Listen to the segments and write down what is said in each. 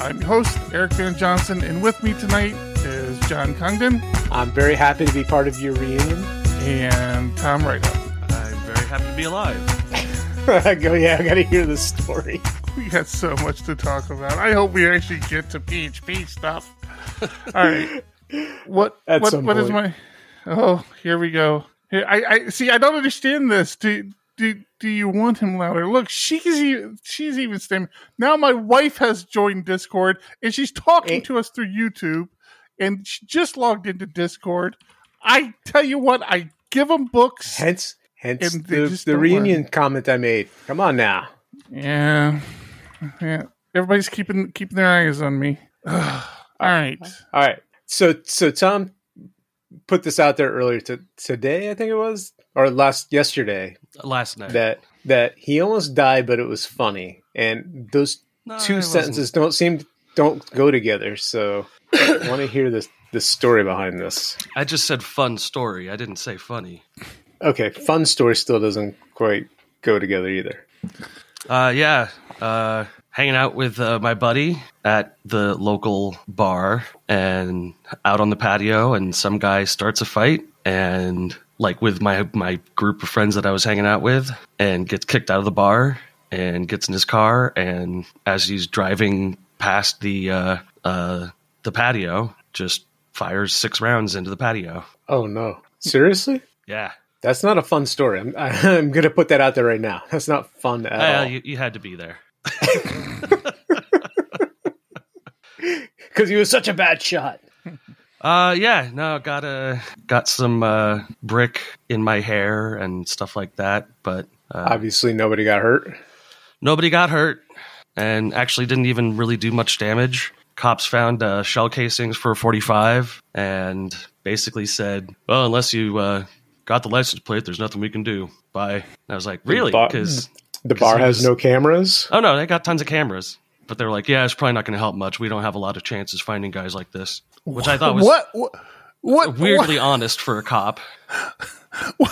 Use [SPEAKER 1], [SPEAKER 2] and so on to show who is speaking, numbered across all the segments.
[SPEAKER 1] I'm your host, Eric Van Johnson, and with me tonight is John Congdon
[SPEAKER 2] I'm very happy to be part of your reunion.
[SPEAKER 1] and Tom Rideout.
[SPEAKER 3] I'm very happy to be alive.
[SPEAKER 2] I go, yeah, I got to hear this story.
[SPEAKER 1] We got so much to talk about. I hope we actually get to PHP stuff. All right. What
[SPEAKER 2] At
[SPEAKER 1] what,
[SPEAKER 2] some
[SPEAKER 1] what is
[SPEAKER 2] point.
[SPEAKER 1] my Oh, here we go. I, I see I don't understand this. Do do do you want him louder? Look, she's even she's even standing. Now my wife has joined Discord and she's talking
[SPEAKER 2] Eh.
[SPEAKER 1] to us through YouTube and she just logged into Discord. I tell you what, I give them books.
[SPEAKER 2] Hence, hence the, the reunion comment I made. Come on now.
[SPEAKER 1] Yeah. Yeah. Everybody's keeping keeping their eyes on me. All right.
[SPEAKER 2] All right. So, so Tom put this out there earlier to, today, I think it was, or last yesterday,
[SPEAKER 3] Last night.
[SPEAKER 2] that that he almost died, but it was funny, and those
[SPEAKER 3] No,
[SPEAKER 2] two
[SPEAKER 3] wasn't.
[SPEAKER 2] sentences don't seem don't go together. So, I want to hear this the story behind this.
[SPEAKER 3] I just said fun story. I didn't say funny.
[SPEAKER 2] Okay, fun story still doesn't quite go together either.
[SPEAKER 3] Uh, yeah. Uh, hanging out with uh, my buddy at the local bar and out on the patio, and some guy starts a fight, and like with my my group of friends that I was hanging out with, and gets kicked out of the bar and gets in his car, and as he's driving past the uh, uh, the patio, just fires six rounds into the patio.
[SPEAKER 2] Oh no, seriously?
[SPEAKER 3] Yeah.
[SPEAKER 2] That's not a fun story. I'm, I'm going to put that out there right now. That's not fun at
[SPEAKER 3] Well,
[SPEAKER 2] all.
[SPEAKER 3] you, you had to be there.
[SPEAKER 2] Because he was such a bad shot.
[SPEAKER 3] Uh, yeah, no, got a got some uh, brick in my hair and stuff like that, but uh,
[SPEAKER 2] Obviously, nobody got hurt.
[SPEAKER 3] nobody got hurt, and actually didn't even really do much damage. Cops found uh, shell casings for a 45 and basically said, "Well, unless you uh, got the license plate, there's nothing we can do." Bye. And I was like, "Really?" Because
[SPEAKER 2] The bar
[SPEAKER 3] he
[SPEAKER 2] has
[SPEAKER 3] was-
[SPEAKER 2] no cameras.
[SPEAKER 3] oh no, they got tons of cameras, but they're like, "Yeah, it's probably not going to help much. We don't have a lot of chances finding guys like this," which I thought was
[SPEAKER 1] What what what
[SPEAKER 3] weirdly honest for a cop.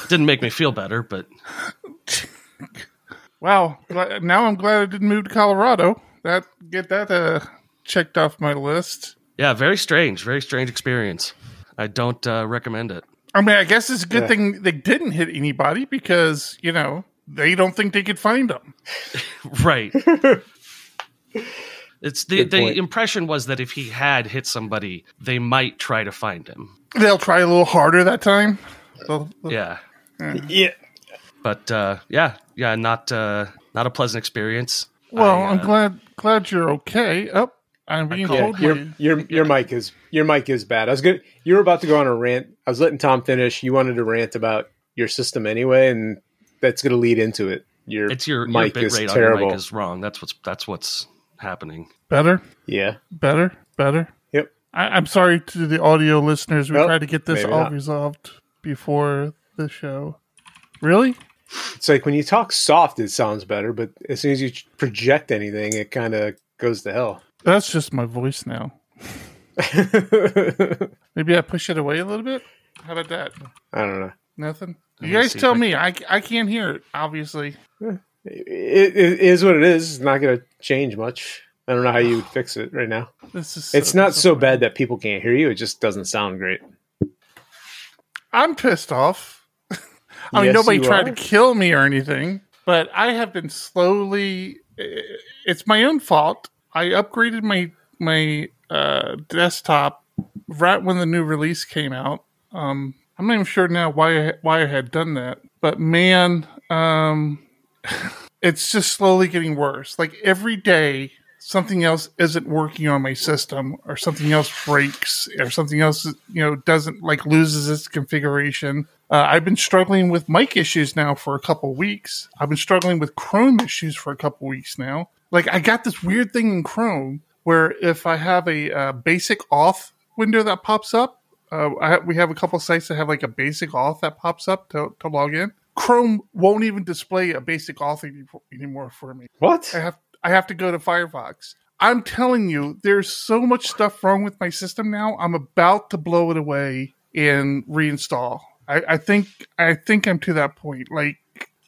[SPEAKER 3] Didn't make me feel better, but
[SPEAKER 1] Wow. Now I'm glad I didn't move to Colorado. That get that uh checked off my list.
[SPEAKER 3] yeah, very strange, very strange experience. I don't uh, recommend it.
[SPEAKER 1] I mean, I guess it's a good
[SPEAKER 2] Yeah.
[SPEAKER 1] thing they didn't hit anybody because, you know, they don't think they could find them.
[SPEAKER 3] Right. it's the the impression was that if he had hit somebody, they might try to find him.
[SPEAKER 1] They'll try a little harder that time. They'll- they'll-
[SPEAKER 3] Yeah,
[SPEAKER 2] Yeah.
[SPEAKER 3] but uh, yeah, yeah, not uh, not a pleasant experience.
[SPEAKER 1] Well,
[SPEAKER 3] I,
[SPEAKER 1] I'm
[SPEAKER 3] uh,
[SPEAKER 1] glad glad you're okay. Oh, I'm being
[SPEAKER 3] called-
[SPEAKER 2] Yeah,
[SPEAKER 1] told
[SPEAKER 2] your your your mic is your mic is bad. I was good. You were about to go on a rant. I was letting Tom finish. You wanted to rant about your system anyway, and that's going to lead into it. Your
[SPEAKER 3] It's your, your
[SPEAKER 2] mic
[SPEAKER 3] bit
[SPEAKER 2] is
[SPEAKER 3] rate on your
[SPEAKER 2] terrible.
[SPEAKER 3] mic is wrong. That's what's that's what's happening.
[SPEAKER 1] Better,
[SPEAKER 2] yeah.
[SPEAKER 1] better, better.
[SPEAKER 2] Yep.
[SPEAKER 1] I, I'm sorry to the audio listeners. We
[SPEAKER 2] Nope,
[SPEAKER 1] tried to get this all
[SPEAKER 2] not.
[SPEAKER 1] resolved before the show. Really?
[SPEAKER 2] It's like when you talk soft, it sounds better, but as soon as you project anything, it kind of goes to hell.
[SPEAKER 1] That's just my voice now. Maybe I push it away a little bit. How about that?
[SPEAKER 2] I don't know.
[SPEAKER 1] Nothing. You guys tell
[SPEAKER 3] I
[SPEAKER 1] me. I, I can't hear it. Obviously. Eh.
[SPEAKER 2] It, it is what it is. It's not going to change much. I don't know how you would fix it right now.
[SPEAKER 1] This is.
[SPEAKER 2] It's not so bad that people can't hear you. It just doesn't sound great.
[SPEAKER 1] I'm pissed off. I mean,
[SPEAKER 2] Yes,
[SPEAKER 1] nobody tried
[SPEAKER 2] are.
[SPEAKER 1] to kill me or anything, but I have been slowly. It's my own fault. I upgraded my my uh, desktop right when the new release came out. Um, I'm not even sure now why I, why I had done that, but man, um, it's just slowly getting worse. Like every day, something else isn't working on my system, or something else breaks, or something else you know doesn't like loses its configuration. Uh, I've been struggling with mic issues now for a couple weeks. I've been struggling with Chrome issues for a couple weeks now. Like I got this weird thing in Chrome where if I have a uh, basic auth window that pops up, uh, I we have a couple sites that have like a basic auth that pops up to, to log in. Chrome won't even display a basic auth any- anymore for me.
[SPEAKER 2] What?
[SPEAKER 1] I have I have to go to Firefox. I'm telling you, there's so much stuff wrong with my system now. I'm about to blow it away and reinstall. I, I think I think I'm to that point. Like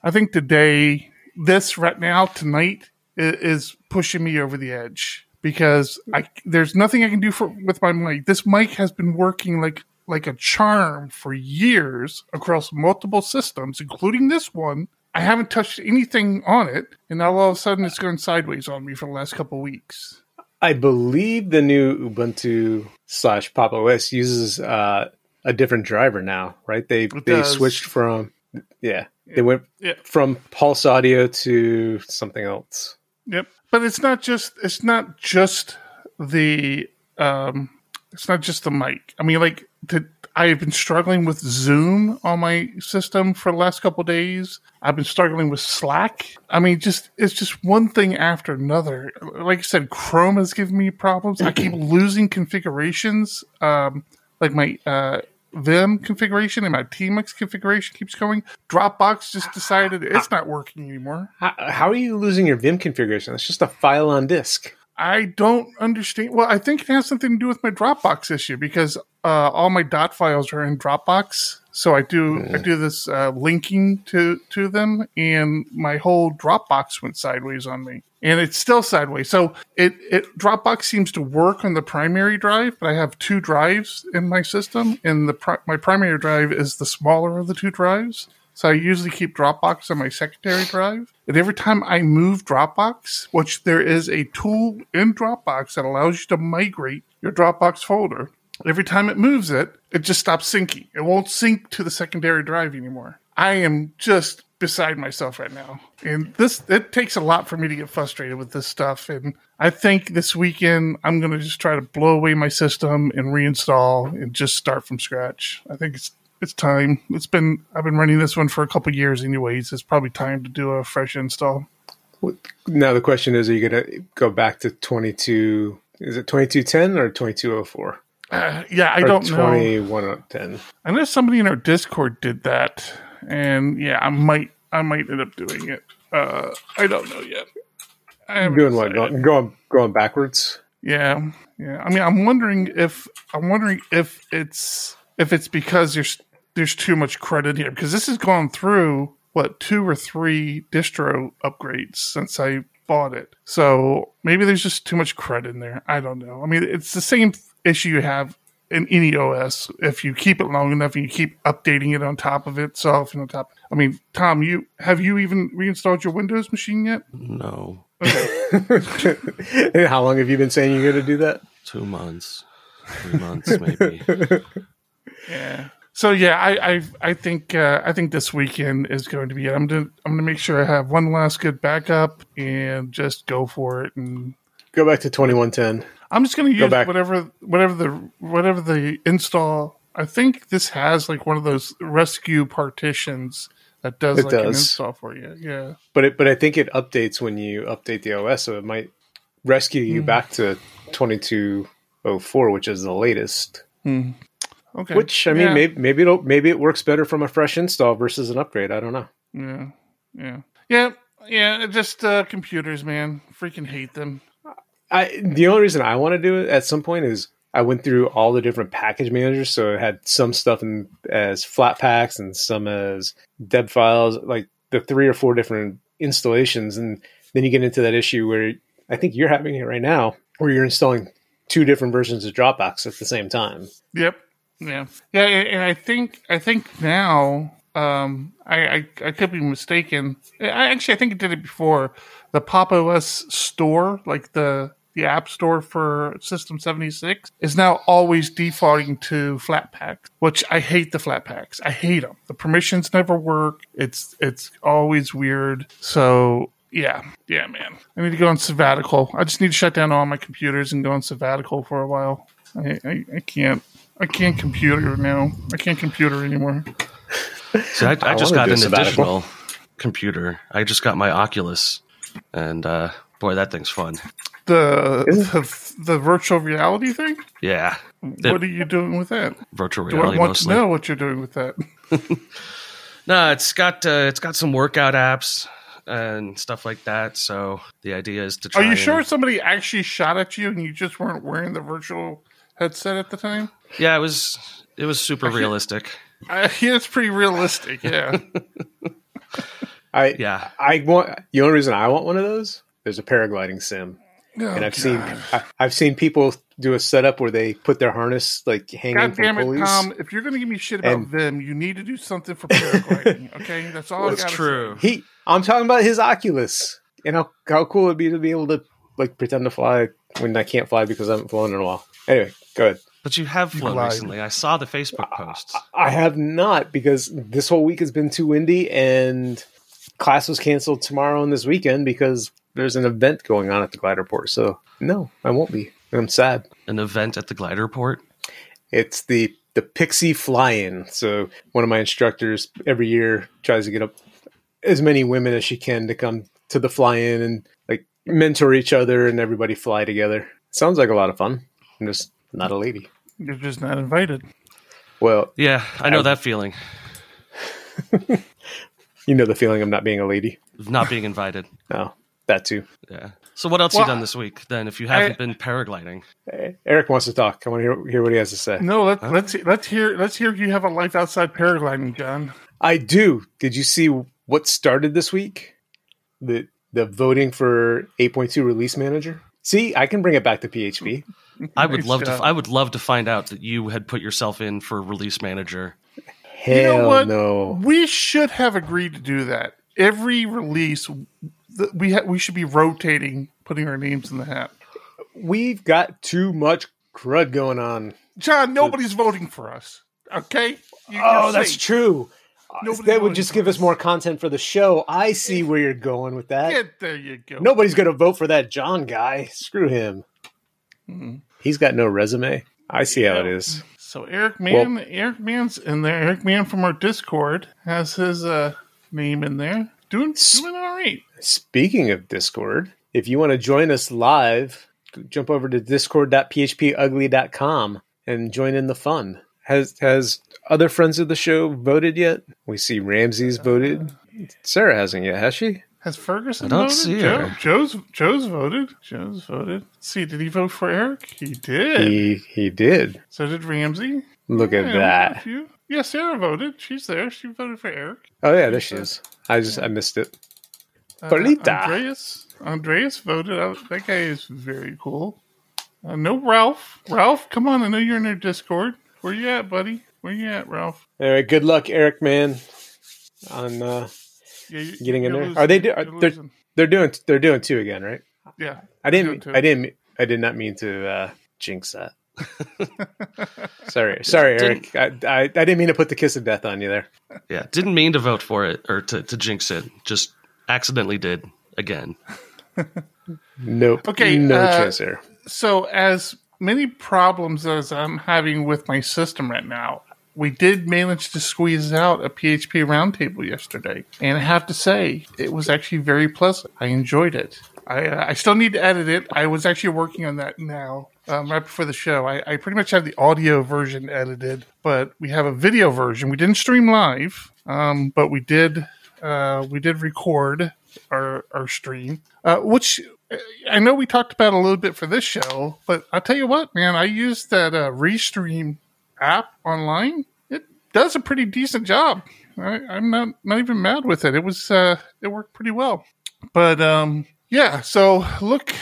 [SPEAKER 1] I think today, this right now tonight is, is pushing me over the edge because I there's nothing I can do for with my mic. This mic has been working like like a charm for years across multiple systems, including this one. I haven't touched anything on it, and now all of a sudden it's going sideways on me for the last couple of weeks.
[SPEAKER 2] I believe the new Ubuntu slash Pop OS uses uh, a different driver now, right? They they
[SPEAKER 1] does.
[SPEAKER 2] switched from yeah, they went
[SPEAKER 1] Yeah.
[SPEAKER 2] from Pulse Audio to something else.
[SPEAKER 1] Yep. But it's not just it's not just the um it's not just the mic. I mean like the, I have been struggling with Zoom on my system for the last couple of days. I've been struggling with Slack. I mean just it's just one thing after another. Like I said Chrome has given me problems. I keep losing configurations um like my uh Vim configuration and my tmux configuration keeps going. Dropbox just decided it's not working anymore.
[SPEAKER 2] How, how are you losing your Vim configuration? It's just a file on disk.
[SPEAKER 1] I don't understand. Well, I think it has something to do with my Dropbox issue because uh, all my dot files are in Dropbox. So I do I do this uh, linking to to them, and my whole Dropbox went sideways on me, and it's still sideways. So it it Dropbox seems to work on the primary drive, but I have two drives in my system, and the pri- my primary drive is the smaller of the two drives. So I usually keep Dropbox on my secondary drive. And every time I move Dropbox, which there is a tool in Dropbox that allows you to migrate your Dropbox folder, every time it moves it, it just stops syncing. It won't sync to the secondary drive anymore. I am just beside myself right now. And this it takes a lot for me to get frustrated with this stuff. And I think this weekend I'm gonna just try to blow away my system and reinstall and just start from scratch. I think it's it's time. It's been I've been running this one for a couple years anyways. It's probably time to do a fresh install.
[SPEAKER 2] Now the question is: Are you going to go back to twenty two? Is it twenty two ten or twenty two oh four?
[SPEAKER 1] Uh, yeah, I
[SPEAKER 2] Or
[SPEAKER 1] don't know.
[SPEAKER 2] twenty one ten.
[SPEAKER 1] I know somebody in our Discord did that, and yeah, I might I might end up doing it. Uh, I don't know yet. I haven't
[SPEAKER 2] Doing what?
[SPEAKER 1] decided.
[SPEAKER 2] Going, going going backwards?
[SPEAKER 1] Yeah, yeah. I mean, I'm wondering if I'm wondering if it's if it's because there's there's too much credit here because this has gone through what two or three distro upgrades since I bought it. So maybe there's just too much credit in there. I don't know. I mean, it's the same issue you have in any OS. If you keep it long enough and you keep updating it on top of itself and on top. I mean, Tom, you have you even reinstalled your Windows machine yet?
[SPEAKER 3] No,
[SPEAKER 2] How long have you been saying you're going to do that?
[SPEAKER 3] two months, three months maybe.
[SPEAKER 1] Yeah. So yeah, I I, I think uh, I think this weekend is going to be it. I'm gonna I'm gonna make sure I have one last good backup and just go for it. And
[SPEAKER 2] Go back to twenty one ten.
[SPEAKER 1] I'm just gonna use
[SPEAKER 2] back.
[SPEAKER 1] whatever whatever the whatever the install. I think this has like one of those rescue partitions that does
[SPEAKER 2] It
[SPEAKER 1] like an
[SPEAKER 2] does.
[SPEAKER 1] install for you. Yeah.
[SPEAKER 2] But it, but I think it updates when you update the OS, so it might rescue you back to twenty two oh four, which is the latest.
[SPEAKER 1] Okay.
[SPEAKER 2] Which I mean,
[SPEAKER 1] Yeah.
[SPEAKER 2] maybe maybe it'll maybe it works better from a fresh install versus an upgrade. I don't know.
[SPEAKER 1] Yeah. Yeah. Yeah. Yeah. Just uh, computers, man. Freaking hate them.
[SPEAKER 2] I the only reason I want to do it at some point is I went through all the different package managers, so it had some stuff in as Flatpaks and some as deb files, like the three or four different installations, and then you get into that issue where I think you're having it right now, where you're installing two different versions of Dropbox at the same time.
[SPEAKER 1] Yep. Yeah. Yeah. And I think I think now um, I, I I could be mistaken. I actually I think it did it before. The Pop OS store, like the the app store for System seventy six, is now always defaulting to Flatpaks, which I hate. The Flatpaks, I hate them. The permissions never work. It's it's always weird. So yeah, yeah, man. I need to go on sabbatical. I just need to shut down all my computers and go on sabbatical for a while. I, I, I can't. I can't computer now. I can't computer anymore.
[SPEAKER 3] See, I, I just got an
[SPEAKER 2] sabbatical.
[SPEAKER 3] additional computer. I just got my Oculus, and uh, boy, that thing's fun.
[SPEAKER 1] The the, the virtual reality thing.
[SPEAKER 3] Yeah, The
[SPEAKER 1] what are you doing with that?
[SPEAKER 3] virtual reality.
[SPEAKER 1] Do
[SPEAKER 3] reality
[SPEAKER 1] I want
[SPEAKER 3] mostly.
[SPEAKER 1] to know what you're doing with that?
[SPEAKER 3] No, it's got uh, it's got some workout apps and stuff like that. So the idea is to try.
[SPEAKER 1] Are you
[SPEAKER 3] and-
[SPEAKER 1] sure somebody actually shot at you and you just weren't wearing the virtual headset at the time?
[SPEAKER 3] Yeah, it was it was super realistic.
[SPEAKER 1] Uh, yeah, it's pretty realistic. Yeah.
[SPEAKER 2] I
[SPEAKER 3] Yeah.
[SPEAKER 2] I want the only reason I want one of those. There's a paragliding sim,
[SPEAKER 1] Oh,
[SPEAKER 2] and I've seen I, I've seen people do a setup where they put their harness like hanging
[SPEAKER 1] God
[SPEAKER 2] from
[SPEAKER 1] damn it,
[SPEAKER 2] pulleys.
[SPEAKER 1] Tom! If you're going to give me shit about
[SPEAKER 2] And-
[SPEAKER 1] them, you need to do something for paragliding. okay, that's all. I
[SPEAKER 3] That's
[SPEAKER 1] gotta
[SPEAKER 3] true.
[SPEAKER 2] He, I'm talking about his Oculus, and how how cool it'd be to be able to like pretend to fly when I can't fly because I haven't flown in a while. Anyway, go ahead.
[SPEAKER 3] But you have flown
[SPEAKER 1] lied.
[SPEAKER 3] recently. I saw the Facebook posts.
[SPEAKER 2] I have not because this whole week has been too windy, and class was canceled tomorrow and this weekend because there's an event going on at the glider port. So no, I won't be. I'm sad.
[SPEAKER 3] An event at the glider port.
[SPEAKER 2] It's the the Pixie Fly-In. So one of my instructors every year tries to get up as many women as she can to come to the fly-in and like mentor each other and everybody fly together. Sounds like a lot of fun. I'm just not a lady.
[SPEAKER 1] You're just not invited.
[SPEAKER 2] Well,
[SPEAKER 3] Yeah, I know
[SPEAKER 2] I-
[SPEAKER 3] that feeling
[SPEAKER 2] you know the feeling of not being a lady.
[SPEAKER 3] of not being invited.
[SPEAKER 2] No, oh, that too.
[SPEAKER 3] Yeah. So what else
[SPEAKER 1] Well,
[SPEAKER 3] you done this week? Then, if you haven't
[SPEAKER 1] I-
[SPEAKER 3] been paragliding,
[SPEAKER 2] eh, Eric wants to talk. I want to hear, hear what he has to say.
[SPEAKER 1] No, let, let's let's hear let's hear if you have a life outside paragliding, John.
[SPEAKER 2] I do. Did you see what started this week? The the voting for 8.2 release manager. See, I can bring it back to PHP.
[SPEAKER 3] I would
[SPEAKER 1] Nice
[SPEAKER 3] love
[SPEAKER 1] job.
[SPEAKER 3] to. I would love to find out that you had put yourself in for release manager.
[SPEAKER 2] Hell
[SPEAKER 1] you know what?
[SPEAKER 2] no.
[SPEAKER 1] We should have agreed to do that. Every release, we ha- we should be rotating, putting our names in the hat.
[SPEAKER 2] We've got too much crud going on.
[SPEAKER 1] John, nobody's voting for us. Okay? You-
[SPEAKER 2] Oh,
[SPEAKER 1] you're
[SPEAKER 2] that's
[SPEAKER 1] safe.
[SPEAKER 2] true.
[SPEAKER 1] Nobody's
[SPEAKER 2] that would just give us more content for the show. I eh, see where you're going with that.
[SPEAKER 1] Yeah, there you go.
[SPEAKER 2] Nobody's going to vote for that John guy. Screw him. Mm-hmm. He's got no resume. I see how it is.
[SPEAKER 1] So Eric Mann, Eric Mann's in there. Eric Mann from our Discord has his uh, name in there. Doing doing all right.
[SPEAKER 2] Speaking of Discord, if you want to join us live, jump over to discord.phpugly.com and join in the fun. Has has other friends of the show voted yet? We see Ramsey's voted. Sarah hasn't yet, has she?
[SPEAKER 1] Has Ferguson
[SPEAKER 3] I don't
[SPEAKER 1] voted?
[SPEAKER 3] see
[SPEAKER 1] Joe,
[SPEAKER 3] her.
[SPEAKER 1] Joe's Joe's voted. Joe's voted. Let's see, did he vote for Eric? He did.
[SPEAKER 2] He he did.
[SPEAKER 1] so did Ramsey.
[SPEAKER 2] Look at
[SPEAKER 1] Yeah, we got a
[SPEAKER 2] that.
[SPEAKER 1] few. Yeah, Sarah voted. She's there. She voted for Eric.
[SPEAKER 2] Oh yeah, there she is. I just I missed it.
[SPEAKER 1] Uh,
[SPEAKER 2] Polita.
[SPEAKER 1] Andreas. Andreas voted. Uh, that guy is very cool. Uh, no Ralph. Ralph, come on. I know you're in their Discord. Where you at, buddy? Where you at, Ralph?
[SPEAKER 2] All right, good luck, Eric Mann. On uh,
[SPEAKER 1] Yeah, you,
[SPEAKER 2] getting in
[SPEAKER 1] you're
[SPEAKER 2] there.
[SPEAKER 1] losing.
[SPEAKER 2] Are they? Do, are, they're
[SPEAKER 1] losing.
[SPEAKER 2] they're doing they're doing two again, right?
[SPEAKER 1] Yeah.
[SPEAKER 2] I didn't. I didn't. I did not mean to uh, jinx that. sorry, sorry, Eric. I, I I didn't mean to put the kiss of death on you there.
[SPEAKER 3] Yeah, didn't mean to vote for it or to, to jinx it. Just accidentally did again.
[SPEAKER 2] Nope.
[SPEAKER 1] Okay,
[SPEAKER 2] No
[SPEAKER 1] uh,
[SPEAKER 2] chance there.
[SPEAKER 1] So, as many problems as I'm having with my system right now, we did manage to squeeze out a PHP roundtable yesterday, and I have to say it was actually very pleasant. I enjoyed it. I, I still need to edit it. I was actually working on that now, um, right before the show. I, I pretty much have the audio version edited, but we have a video version. We didn't stream live, um, but we did uh, we did record our our stream, uh, which I know we talked about a little bit for this show. But I'll tell you what, man, I used that uh, Restream app online. It does a pretty decent job. I, I'm not not even mad with it. It was uh, it worked pretty well. But um, yeah, so look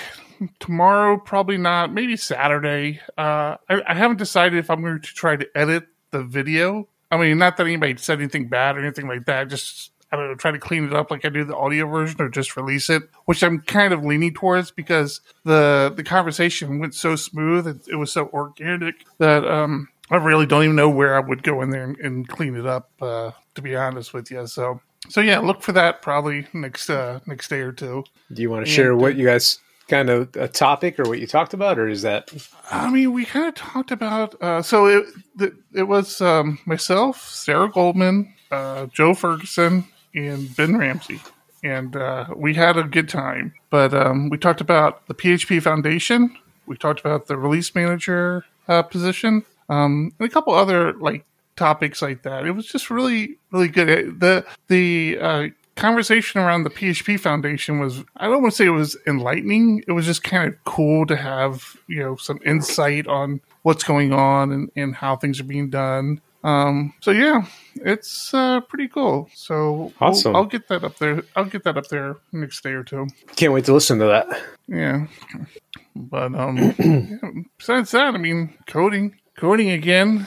[SPEAKER 1] tomorrow, probably not. Maybe Saturday. Uh, I, I haven't decided if I'm going to try to edit the video. I mean, not that anybody said anything bad or anything like that. Just I don't know, try to clean it up like I do the audio version, or just release it, which I'm kind of leaning towards because the the conversation went so smooth, and it was so organic that um, I really don't even know where I would go in there and, and clean it up. Uh, to be honest with you, so so yeah, look for that probably next uh, next day or two.
[SPEAKER 2] Do you want to share what you guys kind of a topic or what you talked about, or is that
[SPEAKER 1] I mean, we kind of talked about. Uh, so it the, it was um, myself, Sara Golemon, uh, Joe Ferguson, and Ben Ramsey, and uh, we had a good time. But um, we talked about the PHP Foundation. We talked about the release manager uh, position, um, and a couple other like topics like that. It was just really, really good. It- the the uh, conversation around the PHP Foundation was I don't want to say it was enlightening. It was just kind of cool to have you know some insight on what's going on and, and how things are being done. Um, so yeah, it's uh, pretty cool. So
[SPEAKER 2] Awesome.
[SPEAKER 1] I'll get that up there. I'll get that up there next day or two.
[SPEAKER 2] Can't wait to listen to that.
[SPEAKER 1] Yeah, but um, yeah, besides that, I mean, coding, coding again,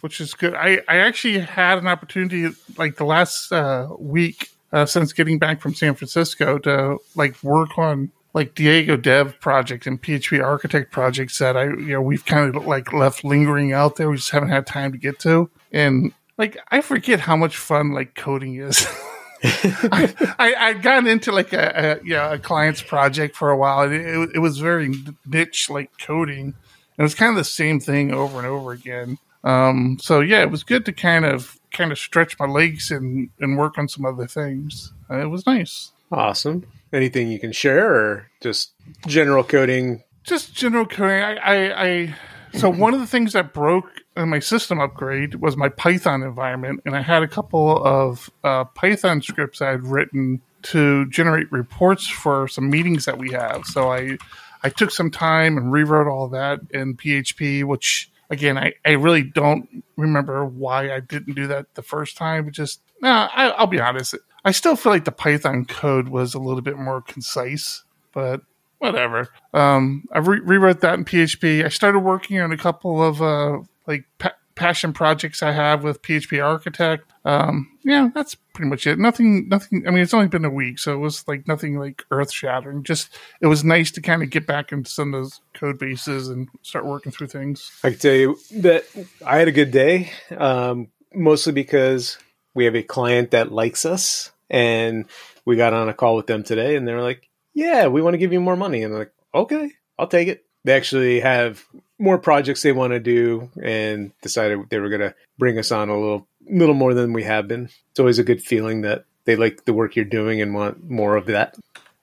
[SPEAKER 1] which is good. I I actually had an opportunity like the last uh, week uh, since getting back from San Francisco to like work on like Diego Dev project and PHP Architect projects that I you know we've kind of like left lingering out there. We just haven't had time to get to, and like I forget how much fun like coding is. I, I I'd gotten into like a, a yeah a client's project for a while. It, it, it was very niche like coding. It was kind of the same thing over and over again. Um, so yeah, it was good to kind of kind of stretch my legs and and work on some other things. Uh, it was nice.
[SPEAKER 2] Awesome. Anything you can share, or just general coding?
[SPEAKER 1] just general coding. I, I, I so one of the things that broke in my system upgrade was my Python environment, and I had a couple of uh, Python scripts I had written to generate reports for some meetings that we have. So I, I took some time and rewrote all that in PHP, which again I, I really don't remember why I didn't do that the first time. It just no, I, I'll be honest. I still feel like the Python code was a little bit more concise, but whatever. Um, I re- rewrote that in PHP. I started working on a couple of uh, like pa- passion projects I have with PHP Architect. Um, yeah, that's pretty much it. Nothing, nothing. I mean, it's only been a week, so it was like nothing like earth shattering. Just it was nice to kind of get back into some of those code bases and start working through things.
[SPEAKER 2] I can tell you that I had a good day, um, mostly because we have a client that likes us, and we got on a call with them today, and they were like, "Yeah, we want to give you more money," and I'm like, "Okay, I'll take it." They actually have more projects they want to do, and decided they were going to bring us on a little, little more than we have been. It's always a good feeling that they like the work you're doing and want more of that.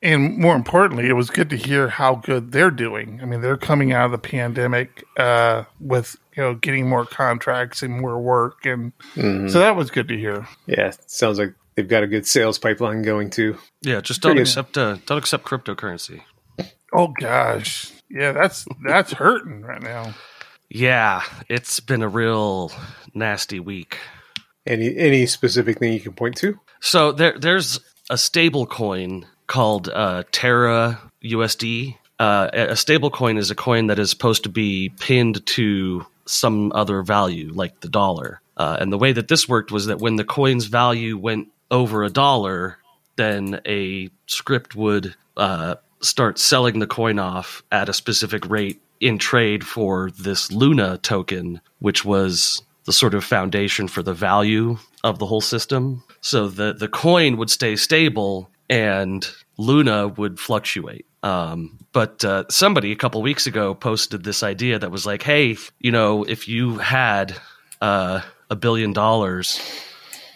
[SPEAKER 1] And more importantly, it was good to hear how good they're doing. I mean, they're coming out of the pandemic uh, with you know getting more contracts and more work, and so that was good to hear.
[SPEAKER 2] Yeah, sounds like they've got a good sales pipeline going too.
[SPEAKER 3] Yeah, just don't
[SPEAKER 2] Pretty
[SPEAKER 3] accept uh, don't accept cryptocurrency.
[SPEAKER 1] Oh gosh, yeah, that's that's hurting right now.
[SPEAKER 3] Yeah, it's been a real nasty week.
[SPEAKER 2] Any any specific thing you can point to?
[SPEAKER 3] So there, there's a stable coin called uh, Terra USD. Uh, a stable coin is a coin that is supposed to be pinned to some other value, like the dollar. Uh, and the way that this worked was that when the coin's value went over a dollar, then a script would uh, start selling the coin off at a specific rate in trade for this Luna token, which was the sort of foundation for the value of the whole system. So the the coin would stay stable and Luna would fluctuate. Um, but uh, somebody a couple weeks ago posted this idea that was like, hey, you know, if you had uh, a billion dollars,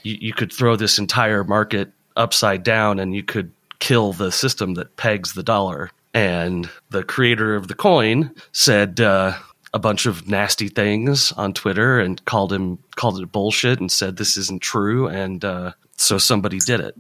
[SPEAKER 3] you, you could throw this entire market upside down and you could kill the system that pegs the dollar. And the creator of the coin said uh, a bunch of nasty things on Twitter and called him called it bullshit and said this isn't true. And uh, so somebody did it.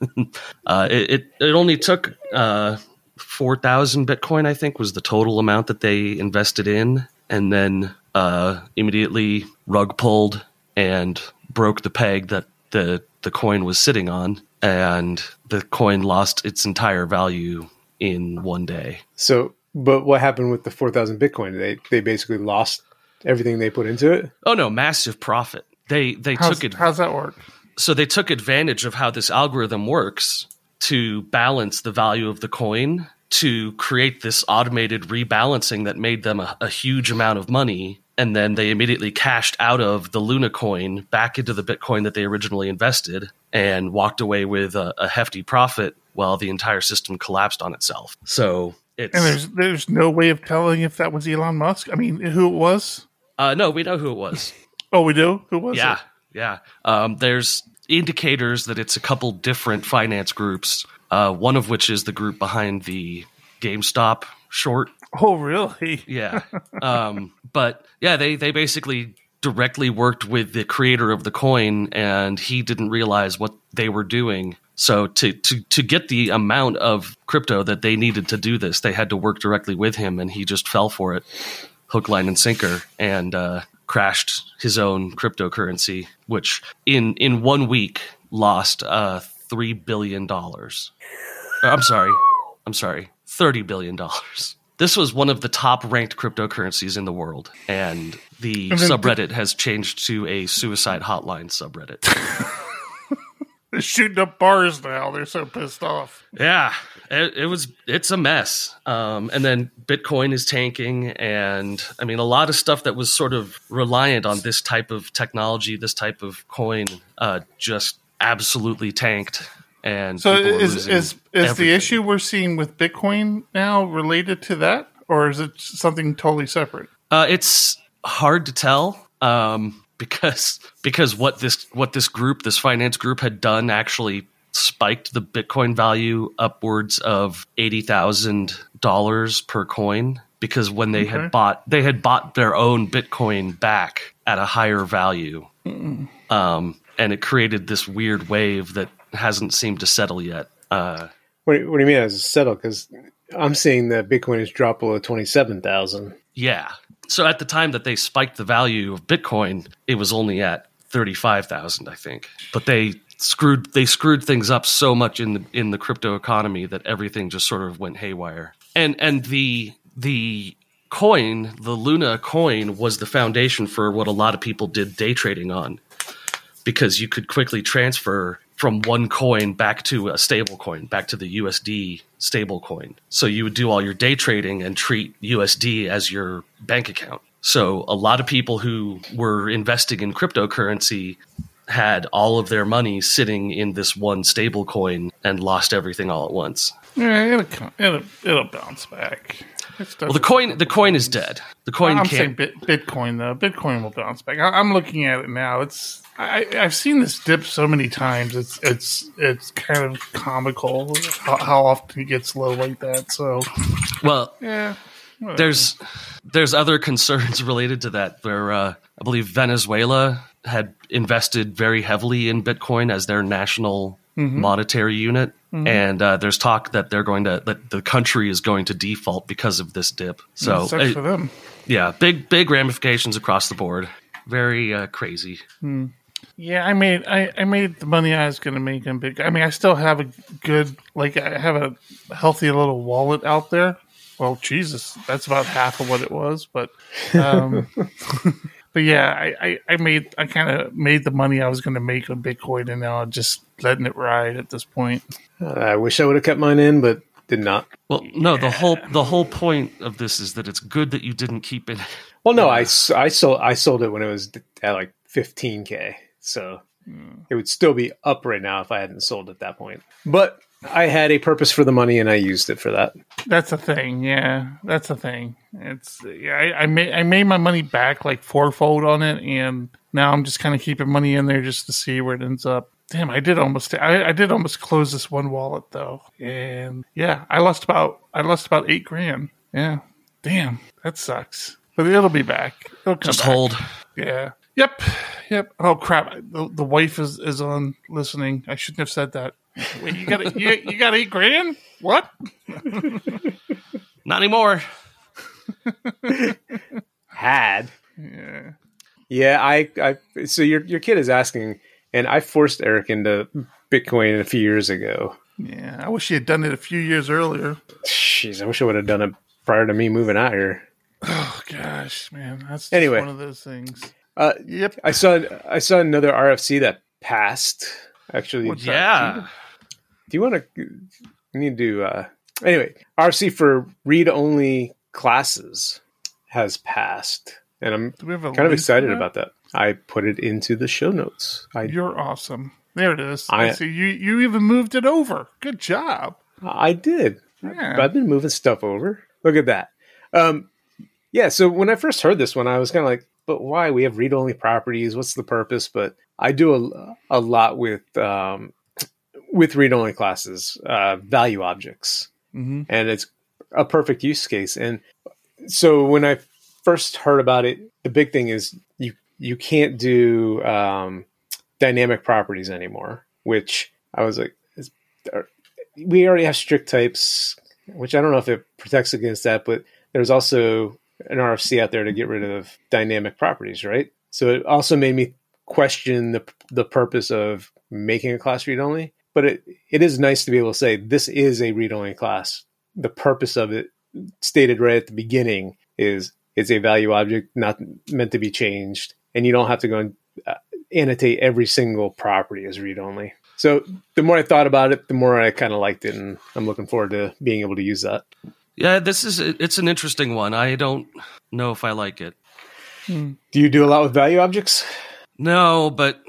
[SPEAKER 3] uh, it, it it only took uh, four thousand Bitcoin, I think, was the total amount that they invested in, and then uh, immediately rug pulled and broke the peg that the the coin was sitting on, and the coin lost its entire value in one day.
[SPEAKER 2] So, but what happened with the four thousand Bitcoin? They they basically lost everything they put into it.
[SPEAKER 3] Oh no, massive profit. They they
[SPEAKER 1] How's,
[SPEAKER 3] took it
[SPEAKER 1] how's that work?
[SPEAKER 3] so they took advantage of how this algorithm works to balance the value of the coin to create this automated rebalancing that made them a, a huge amount of money and then they immediately cashed out of the luna coin back into the bitcoin that they originally invested and walked away with a, a hefty profit while the entire system collapsed on itself so it's
[SPEAKER 1] And there's there's no way of telling if that was Elon Musk. I mean, who it was?
[SPEAKER 3] uh, no we know who it was
[SPEAKER 1] Oh, we do. Who was
[SPEAKER 3] yeah
[SPEAKER 1] it?
[SPEAKER 3] yeah um, there's indicators that it's a couple different finance groups. Uh, one of which is the group behind the GameStop short.
[SPEAKER 1] Oh, really?
[SPEAKER 3] Yeah. um, but yeah, they they basically directly worked with the creator of the coin, and he didn't realize what they were doing. So to to to get the amount of crypto that they needed to do this, they had to work directly with him, and he just fell for it, hook, line, and sinker, and uh, crashed his own cryptocurrency, which in in one week lost uh, three billion dollars. I'm sorry, I'm sorry, thirty billion dollars. This was one of the top ranked cryptocurrencies in the world, and the
[SPEAKER 1] And then-
[SPEAKER 3] subreddit has changed to a suicide hotline subreddit.
[SPEAKER 1] They're shooting up bars now. They're so pissed off.
[SPEAKER 3] Yeah, it, it was. It's a mess. Um, and then Bitcoin is tanking, and I mean, a lot of stuff that was sort of reliant on this type of technology, this type of coin, uh, just absolutely tanked. And
[SPEAKER 1] So is is is
[SPEAKER 3] everything.
[SPEAKER 1] the issue we're seeing with Bitcoin now related to that, or is it something totally separate?
[SPEAKER 3] Uh, it's hard to tell um, because because what this what this group, this finance group, had done actually spiked the Bitcoin value upwards of eighty thousand dollars per coin. Because when they
[SPEAKER 1] Okay.
[SPEAKER 3] had bought, they had bought their own Bitcoin back at a higher value, um, and it created this weird wave that hasn't seemed to settle yet. Uh,
[SPEAKER 2] What, what do you mean as settle? Because I'm seeing that Bitcoin has dropped below twenty seven thousand.
[SPEAKER 3] Yeah. So at the time that they spiked the value of Bitcoin, it was only at thirty five thousand, I think. But they screwed they screwed things up so much in the in the crypto economy that everything just sort of went haywire. And and the the coin, the Luna coin, was the foundation for what a lot of people did day trading on, because you could quickly transfer from one coin back to a stable coin, back to the USD stable coin. So you would do all your day trading and treat USD as your bank account. So a lot of people who were investing in cryptocurrency had all of their money sitting in this one stable coin and lost everything all at once.
[SPEAKER 1] Yeah, it'll it'll, it'll bounce back.
[SPEAKER 3] Well, the coin the coin is dead. The coin
[SPEAKER 1] I'm
[SPEAKER 3] can't
[SPEAKER 1] saying Bit, Bitcoin though. Bitcoin will bounce back. I, I'm looking at it now. It's I, I've seen this dip so many times. It's it's it's kind of comical how, how often it gets low like that. So
[SPEAKER 3] well
[SPEAKER 1] yeah, whatever.
[SPEAKER 3] there's there's other concerns related to that where uh, I believe Venezuela had invested very heavily in Bitcoin as their national monetary unit, and uh, there's talk that they're going to that the country is going to default because of this dip. So
[SPEAKER 1] sucks
[SPEAKER 3] uh,
[SPEAKER 1] for them.
[SPEAKER 3] yeah, big big ramifications across the board. Very uh, crazy.
[SPEAKER 1] Yeah, I made I, I made the money I was going to make on big. I mean, I still have a good like I have a healthy little wallet out there. Well, Jesus, that's about half of what it was, but um, but yeah, I, I, I made I kind of made the money I was going to make on Bitcoin, and now I'm just letting it ride at this point.
[SPEAKER 2] Uh, I wish I would have kept mine in, but did not.
[SPEAKER 3] Well, no, the whole the whole point of this is that it's good that you didn't keep it.
[SPEAKER 2] Well, no, I, I sold I sold it when it was at like 15k, so hmm. it would still be up right now if I hadn't sold at that point. But I had a purpose for the money, and I used it for that.
[SPEAKER 1] That's a thing, yeah. That's a thing. It's yeah. I, I made I made my money back like fourfold on it, and now I'm just kind of keeping money in there just to see where it ends up. Damn, I did almost I, I did almost close this one wallet though, and yeah, I lost about I lost about eight grand. Yeah, damn, that sucks. But it'll be back. It'll come
[SPEAKER 3] Just
[SPEAKER 1] back.
[SPEAKER 3] hold.
[SPEAKER 1] Yeah. Yep. Yep. Oh crap! The, the wife is is on listening. I shouldn't have said that. Wait, you got you, you got eight grand? What?
[SPEAKER 3] Not anymore.
[SPEAKER 2] Had
[SPEAKER 1] Yeah.
[SPEAKER 2] yeah, I I so your your kid is asking, and I forced Eric into Bitcoin a few years ago.
[SPEAKER 1] Yeah, I wish he had done it a few years earlier.
[SPEAKER 2] Jeez, I wish I would have done it prior to me moving out here.
[SPEAKER 1] Oh gosh, man, that's just
[SPEAKER 2] Anyway.
[SPEAKER 1] one of those things.
[SPEAKER 2] Uh,
[SPEAKER 1] Yep.
[SPEAKER 2] I saw I saw another RFC that passed. Actually,
[SPEAKER 1] What's
[SPEAKER 2] do you want to? We need to. Uh, anyway, RFC for read only classes has passed, and I'm
[SPEAKER 1] Do we have a
[SPEAKER 2] kind of excited about that. I put it into the show notes. I
[SPEAKER 1] You're awesome. There it is. I,
[SPEAKER 2] I-
[SPEAKER 1] see. You you even moved it over. Good job.
[SPEAKER 2] I did.
[SPEAKER 1] Yeah.
[SPEAKER 2] I've been moving stuff over. Look at that. Um, yeah. So when I first heard this one, I was kind of like, "But why? We have read-only properties. What's the purpose?" But I do a, a lot with um, with read only classes, uh, value objects,
[SPEAKER 1] Mm-hmm.
[SPEAKER 2] and it's a perfect use case. And so when I first heard about it, the big thing is you you can't do um, dynamic properties anymore. Which I was like, we already have strict types, which I don't know if it protects against that, but there's also an RFC out there to get rid of dynamic properties, right? So it also made me question the the purpose of making a class read only. But it, it is nice to be able to say this is a read only class. The purpose of it, stated right at the beginning, is it's a value object not meant to be changed, and you don't have to go and uh, annotate every single property as read only. So the more I thought about it, the more I kind of liked it, and I'm looking forward to being able to use that.
[SPEAKER 3] Yeah, this is it's an interesting one. I don't know if I like it.
[SPEAKER 2] Do you do a lot with value objects?
[SPEAKER 3] No, but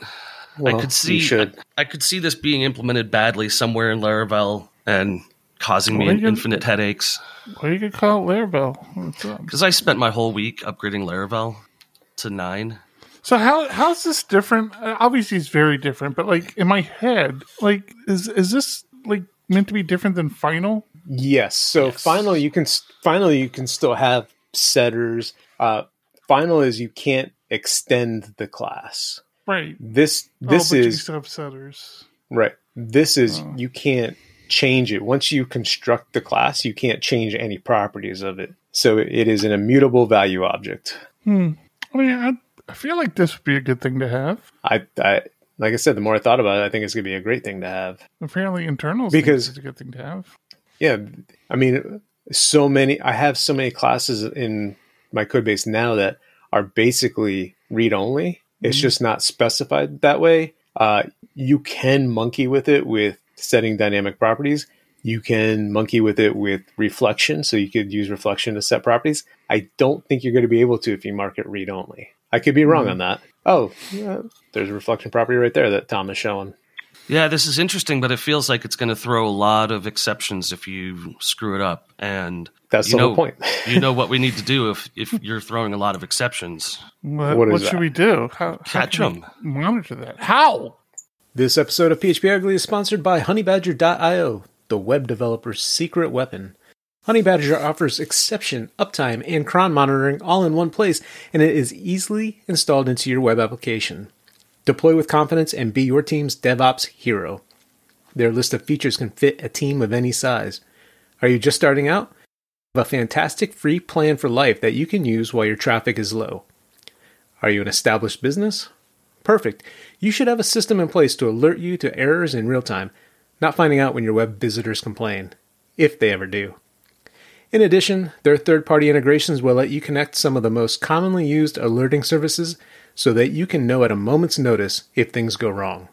[SPEAKER 2] Well,
[SPEAKER 3] I could see
[SPEAKER 2] you should.
[SPEAKER 3] I, could see this being implemented badly somewhere in Laravel and causing me
[SPEAKER 1] Well, you can-
[SPEAKER 3] infinite headaches.
[SPEAKER 1] Well, you could call it Laravel.
[SPEAKER 3] Because I spent my whole week upgrading Laravel to nine.
[SPEAKER 1] So how how's this different? Uh, Obviously, it's very different. But like in my head, like is is this like meant to be different than Final?
[SPEAKER 2] Yes. So
[SPEAKER 3] Yes.
[SPEAKER 2] final, you can finally you can still have setters. Uh, final is you can't extend the class.
[SPEAKER 1] Right.
[SPEAKER 2] This this
[SPEAKER 1] oh, but you
[SPEAKER 2] is
[SPEAKER 1] still
[SPEAKER 2] right. This is
[SPEAKER 1] Oh.
[SPEAKER 2] you can't change it once you construct the class. You can't change any properties of it. So it is an immutable value object.
[SPEAKER 1] Hmm. I mean, I, I feel like this would be a good thing to have.
[SPEAKER 2] I, I like I said, the more I thought about it, I think it's going to be a great thing to have.
[SPEAKER 1] Apparently, internals
[SPEAKER 2] Because-
[SPEAKER 1] it's a good thing to have.
[SPEAKER 2] Yeah, I mean, so many. I have so many classes in my code base now that are basically read only. It's
[SPEAKER 1] Mhm.
[SPEAKER 2] just not specified that way. Uh, you can monkey with it with setting dynamic properties. You can monkey with it with reflection, so you could use reflection to set properties. I don't think you're going to be able to if you mark it read only. I could be wrong
[SPEAKER 1] Mhm.
[SPEAKER 2] on that. Oh, yeah, there's a reflection property right there that Tom is showing.
[SPEAKER 3] Yeah, this is interesting, but it feels like it's going to throw a lot of exceptions if you screw it up. And
[SPEAKER 2] That's
[SPEAKER 3] You
[SPEAKER 2] the
[SPEAKER 3] know-
[SPEAKER 2] whole point.
[SPEAKER 3] you know what we need to do if if you're throwing a lot of exceptions.
[SPEAKER 1] What,
[SPEAKER 2] What
[SPEAKER 1] what,
[SPEAKER 2] is
[SPEAKER 1] should we do? How, how
[SPEAKER 3] Catch
[SPEAKER 1] can we
[SPEAKER 3] 'em.
[SPEAKER 1] Monitor that. How?
[SPEAKER 2] This episode of PHP Ugly is sponsored by HoneyBadger.io, the web developer's secret weapon. HoneyBadger offers exception, uptime, and cron monitoring all in one place, and it is easily installed into your web application. Deploy with confidence and be your team's DevOps hero. Their list of features can fit a team of any size. Are you just starting out? A fantastic free plan for life that you can use while your traffic is low. Are you an established business? Perfect. You should have a system in place to alert you to errors in real time, not finding out when your web visitors complain, if they ever do. In addition, their third party integrations will let you connect some of the most commonly used alerting services so that you can know at a moment's notice if things go wrong.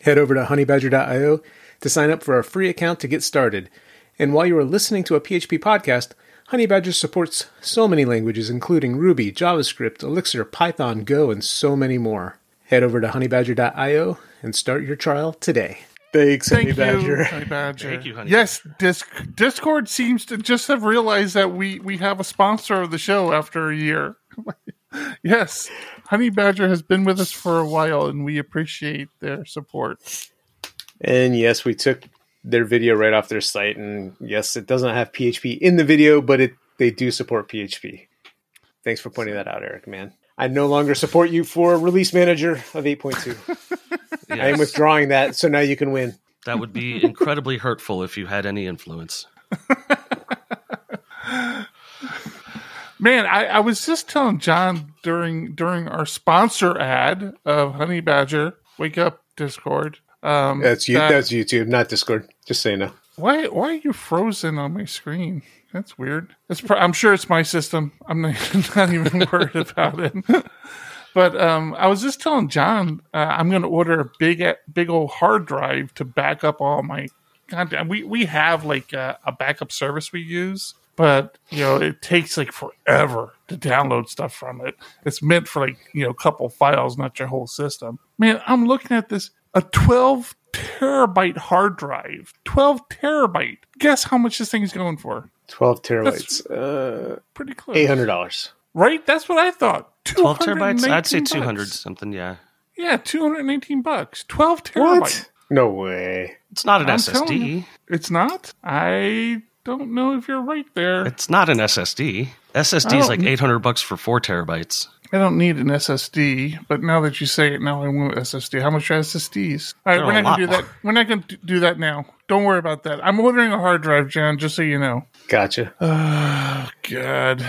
[SPEAKER 2] Head over to honeybadger.io to sign up for a free account to get started. And while you are listening to a PHP podcast, Honeybadger supports so many languages, including Ruby, JavaScript, Elixir, Python, Go, and so many more. Head over to honeybadger.io and start your trial today. Thanks,
[SPEAKER 1] Thank you, Honey Badger.
[SPEAKER 3] Thank you, Honey
[SPEAKER 1] Yes, Disc- Discord seems to just have realized that we we have a sponsor of the show after a year. yes, Honey Badger has been with us for a while, and we appreciate their support.
[SPEAKER 2] And yes, we took their video right off their site, and yes, it doesn't have PHP in the video, but it they do support PHP. Thanks for pointing that out, Eric. Man, I no longer support you for release manager of 8.2. I am withdrawing that, so now you can win.
[SPEAKER 3] that would be incredibly hurtful if you had any influence.
[SPEAKER 1] Man, I, I was just telling John during during our sponsor ad of Honey Badger, Wake Up Discord. Um,
[SPEAKER 2] That's you.
[SPEAKER 1] that-
[SPEAKER 2] That's YouTube, not Discord. Just you know.
[SPEAKER 1] Why why are you frozen on my screen? That's weird. It's pro- I'm sure it's my system. I'm not, not even worried about it. but um, I was just telling John uh, I'm going to order a big big old hard drive to back up all my content. We we have like a, a backup service we use, but you know it takes like forever to download stuff from it. It's meant for like you know a couple files, not your whole system. Man, I'm looking at this a 12 terabyte hard drive. 12 terabyte. Guess how much this thing is going for?
[SPEAKER 2] 12 terabytes. Uh,
[SPEAKER 1] Pretty close.
[SPEAKER 2] $800.
[SPEAKER 1] Right? That's what I thought.
[SPEAKER 3] 12 terabytes? I'd say 200
[SPEAKER 1] bucks.
[SPEAKER 3] something, yeah.
[SPEAKER 1] Yeah, two hundred and eighteen bucks, twelve terabytes.
[SPEAKER 2] What? No way.
[SPEAKER 3] It's not an
[SPEAKER 1] I'm
[SPEAKER 3] SSD.
[SPEAKER 1] you. It's not. I don't know if you're right there.
[SPEAKER 3] It's not an SSD. SSD is like 800 bucks for four terabytes.
[SPEAKER 1] I don't need an SSD, but now that you say it, now I want an SSD. How much are SSDs? All right,
[SPEAKER 3] They're
[SPEAKER 1] we're not gonna do
[SPEAKER 3] lot
[SPEAKER 1] that. We're not gonna do that now. Don't worry about that. I'm ordering a hard drive, John. Just so you know.
[SPEAKER 2] Gotcha.
[SPEAKER 1] Oh God,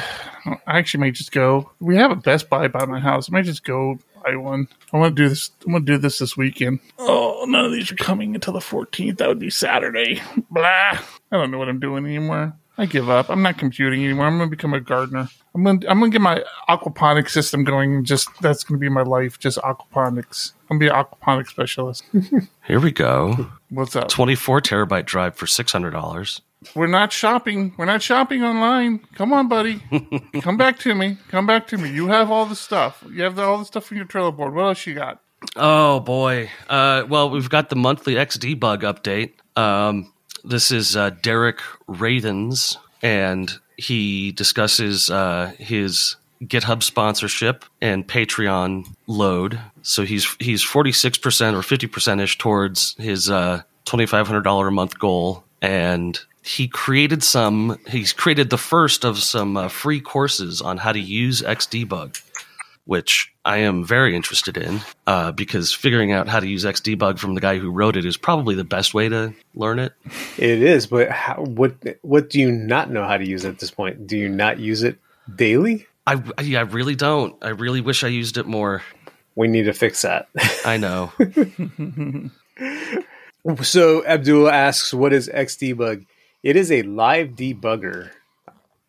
[SPEAKER 1] I actually might just go. We have a Best Buy by my house. I might just go buy one. I want to do this. I want to do this this weekend. Oh, none of these are coming until the 14th. That would be Saturday. Blah. I don't know what I'm doing anymore. I give up. I'm not computing anymore. I'm going to become a gardener. I'm going. To, I'm going to get my aquaponics system going. Just that's going to be my life. Just aquaponics. I'm going to be an aquaponics specialist.
[SPEAKER 3] Here we go.
[SPEAKER 1] What's up?
[SPEAKER 3] 24 terabyte drive for $600.
[SPEAKER 1] We're not shopping. We're not shopping online. Come on, buddy. Come back to me. Come back to me. You have all the stuff. You have all the stuff from your trailer board. What else you got?
[SPEAKER 3] Oh boy. Uh, well, we've got the monthly Xdebug update. Um, this is uh, Derick Rethans, and he discusses uh, his GitHub sponsorship and Patreon load. So he's he's forty six percent or fifty percent ish towards his uh, twenty five hundred dollar a month goal, and he created some. He's created the first of some uh, free courses on how to use XDebug which I am very interested in uh, because figuring out how to use XDebug from the guy who wrote it is probably the best way to learn it.
[SPEAKER 2] It is, but how, what what do you not know how to use at this point? Do you not use it daily?
[SPEAKER 3] I, I, I really don't. I really wish I used it more.
[SPEAKER 2] We need to fix that.
[SPEAKER 3] I know.
[SPEAKER 2] so Abdul asks, "What is Xdebug?" It is a live debugger,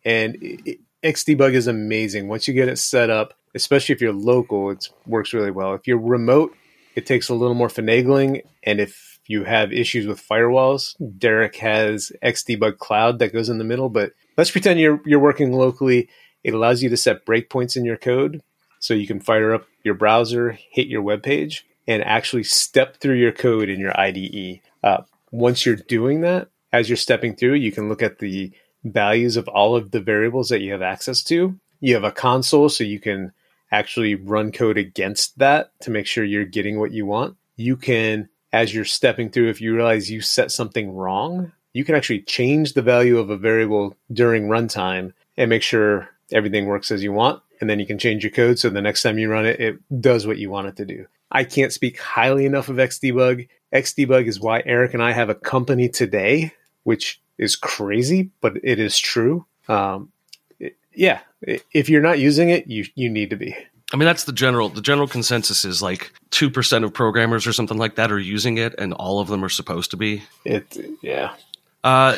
[SPEAKER 2] and it, Xdebug is amazing. Once you get it set up, especially if you're local, it works really well. If you're remote, it takes a little more finagling, and if you have issues with firewalls, Derick has Xdebug Cloud that goes in the middle. But let's pretend you're you're working locally. It allows you to set breakpoints in your code, so you can fire up your browser, hit your web page, and actually step through your code in your IDE. Uh, once you're doing that, as you're stepping through, you can look at the values of all of the variables that you have access to. You have a console, so you can actually run code against that to make sure you're getting what you want. You can, as you're stepping through, if you realize you set something wrong, you can actually change the value of a variable during runtime and make sure everything works as you want. And then you can change your code so the next time you run it, it does what you want it to do. I can't speak highly enough of Xdebug. Xdebug is why Eric and I have a company today, which is crazy, but it is true. Um, yeah, if you're not using it, you you need to be.
[SPEAKER 3] I mean, that's the general the general consensus is like two percent of programmers or something like that are using it, and all of them are supposed to be.
[SPEAKER 2] It yeah.
[SPEAKER 3] Uh,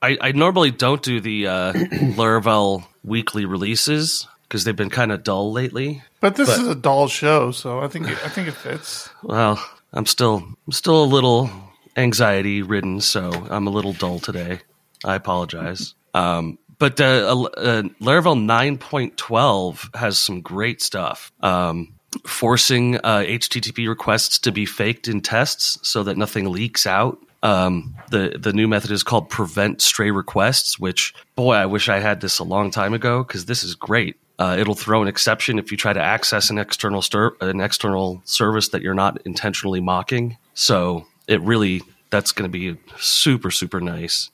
[SPEAKER 3] I, I normally don't do the uh, Laravel weekly releases because they've been kind of dull lately.
[SPEAKER 1] But this
[SPEAKER 3] But-
[SPEAKER 1] is a dull show, so I think it, I think it fits.
[SPEAKER 3] Well, I'm still I'm still a little anxiety ridden, so I'm a little dull today. I apologize. Um, but uh, uh, Laravel 9.12 has some great stuff. Um, forcing uh, HTTP requests to be faked in tests so that nothing leaks out. Um, the the new method is called prevent stray requests, which boy, I wish I had this a long time ago because this is great. Uh, it'll throw an exception if you try to access an external an external service that you're not intentionally mocking. So it really that's going to be super super nice.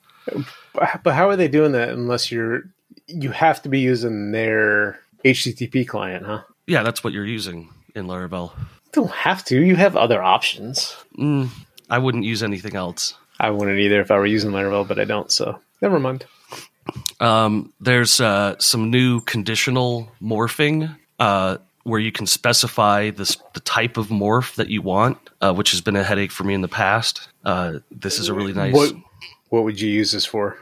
[SPEAKER 2] But how are they doing that unless you're you have to be using their HTTP client, huh?
[SPEAKER 3] Yeah, that's what you're using in Laravel.
[SPEAKER 2] don't have to. You have other options.
[SPEAKER 3] Mm, I wouldn't use anything else.
[SPEAKER 2] I wouldn't either if I were using Laravel, but I don't. So never mind.
[SPEAKER 3] Um, there's uh, some new conditional morphing uh, where you can specify this, the type of morph that you want, uh, which has been a headache for me in the past. Uh, this is a really nice.
[SPEAKER 2] What what would you use this for?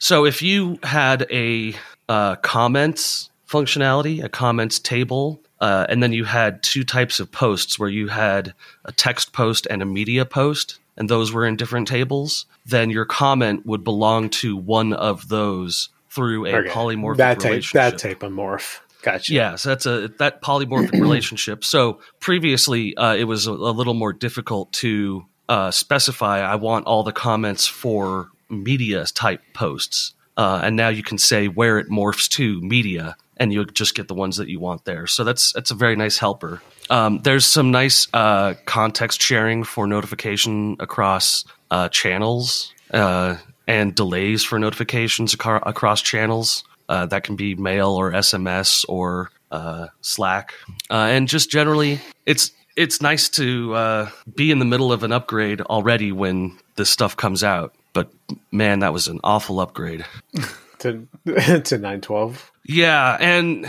[SPEAKER 3] So if you had a uh, comments functionality, a comments table, uh, and then you had two types of posts where you had a text post and a media post, and those were in different tables, then your comment would belong to one of those through a
[SPEAKER 2] Okay.
[SPEAKER 3] polymorphic
[SPEAKER 2] that type
[SPEAKER 3] relationship.
[SPEAKER 2] that type of morph. Gotcha.
[SPEAKER 3] Yeah, so that's a that polymorphic relationship. So previously, uh, it was a, a little more difficult to uh, specify. I want all the comments for media type posts, uh, and now you can say where it morphs to media, and you just get the ones that you want there. So that's that's a very nice helper. Um, there's some nice uh, context sharing for notification across uh, channels uh, and delays for notifications acar- across channels. Uh, that can be mail or SMS or uh, Slack, uh, and just generally, it's it's nice to be in the middle of an upgrade already when this stuff comes out. But man, that was an awful upgrade.
[SPEAKER 2] to to nine twelve.
[SPEAKER 3] Yeah, and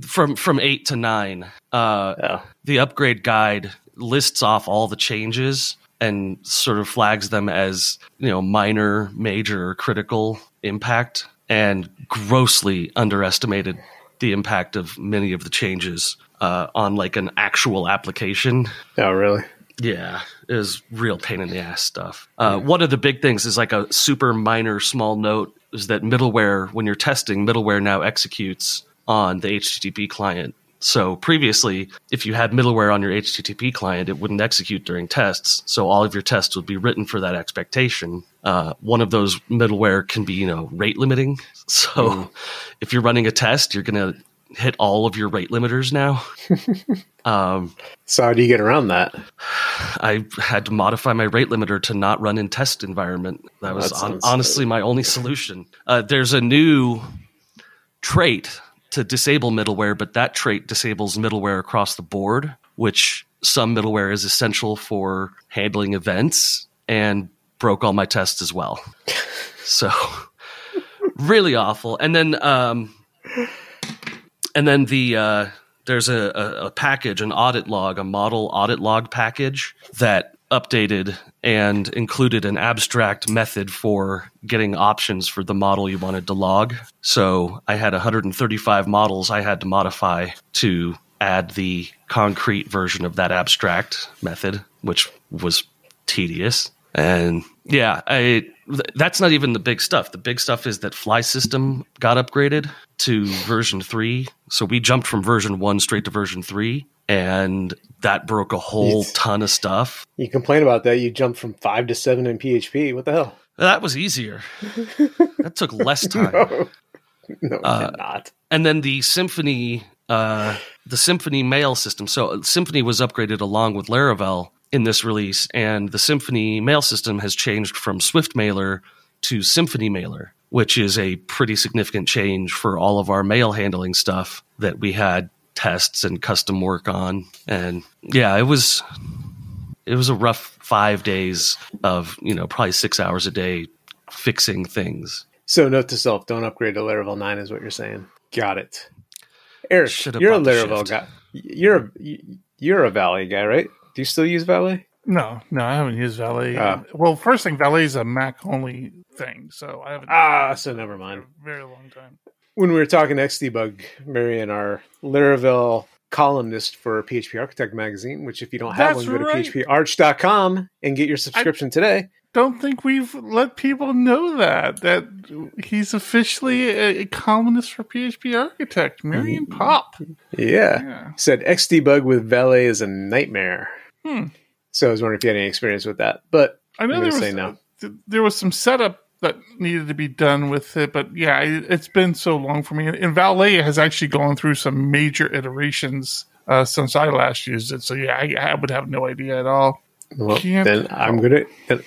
[SPEAKER 3] from from eight to nine, uh,
[SPEAKER 2] Yeah.
[SPEAKER 3] the upgrade guide lists off all the changes and sort of flags them as you know minor, major, critical impact, and grossly underestimated the impact of many of the changes uh, on like an actual application.
[SPEAKER 2] Oh, really?
[SPEAKER 3] Yeah, it was real pain in the ass stuff. Uh, one of the big things is like a super minor small note is that middleware, when you're testing, middleware now executes on the HTTP client. So previously, if you had middleware on your HTTP client, it wouldn't execute during tests. So all of your tests would be written for that expectation. Uh, one of those middleware can be, you know, rate limiting. So if you're running a test, you're going to hit all of your rate limiters now. um,
[SPEAKER 2] So how do you get around that?
[SPEAKER 3] I had to modify my rate limiter to not run in test environment. That was
[SPEAKER 2] That sounds-
[SPEAKER 3] honestly my only solution. Uh, there's a new trait to disable middleware, but that trait disables middleware across the board, which some middleware is essential for handling events and broke all my tests as well. So really awful. And then um and then the uh there's a, a, a package, an audit log, a model audit log package that updated and included an abstract method for getting options for the model you wanted to log. So I had 135 models I had to modify to add the concrete version of that abstract method, which was tedious. And yeah, I th- that's not even the big stuff. The big stuff is that Flysystem got upgraded to version 3. So we jumped from version 1 straight to version 3 and that broke a whole ton of stuff.
[SPEAKER 2] You complain about that. You jumped from five to seven in PHP. What the hell?
[SPEAKER 3] That was easier. that took less time.
[SPEAKER 2] No, no, it
[SPEAKER 3] Uh,
[SPEAKER 2] did not.
[SPEAKER 3] and then the Symfony, uh, the Symfony mail system. So Symfony was upgraded along with Laravel in this release, and the Symfony mail system has changed from Swift Mailer to Symfony Mailer, which is a pretty significant change for all of our mail handling stuff that we had tests and custom work on. And yeah, it was it was a rough five days of you know probably six hours a day fixing things.
[SPEAKER 2] So note to self: don't upgrade to Laravel nine. Is what you're saying? Got it. Eric, you're a Laravel guy. You're a you're a Valet guy, right? Do you still use Valet?
[SPEAKER 1] No, no, I haven't used Valet.
[SPEAKER 2] Ah.
[SPEAKER 1] Well, first thing, Valet is a Mac only thing, so I haven't.
[SPEAKER 2] Ah, so never mind.
[SPEAKER 1] a very long time.
[SPEAKER 2] when we were talking XDebug, Marian, our Laravel columnist for PHP Architect magazine, which if you don't have
[SPEAKER 1] That's
[SPEAKER 2] one, go
[SPEAKER 1] right.
[SPEAKER 2] to phparch.com and get your subscription today.
[SPEAKER 1] Don't think we've let people know that that he's officially a, a columnist for PHP Architect,
[SPEAKER 2] Marian.
[SPEAKER 1] Pop.
[SPEAKER 2] Yeah.
[SPEAKER 1] Yeah.
[SPEAKER 2] Said XDebug with Valet is a nightmare.
[SPEAKER 1] Hmm.
[SPEAKER 2] So I was wondering if you had any experience with that. But
[SPEAKER 1] I know there was
[SPEAKER 2] say no.
[SPEAKER 1] there was some setup that needed to be done with it, but yeah, it, it's been so long for me. And Valet has actually gone through some major iterations uh, since I last used it. So yeah, I, I would have no idea at all.
[SPEAKER 2] well,
[SPEAKER 1] Can't
[SPEAKER 2] then I'm gonna then,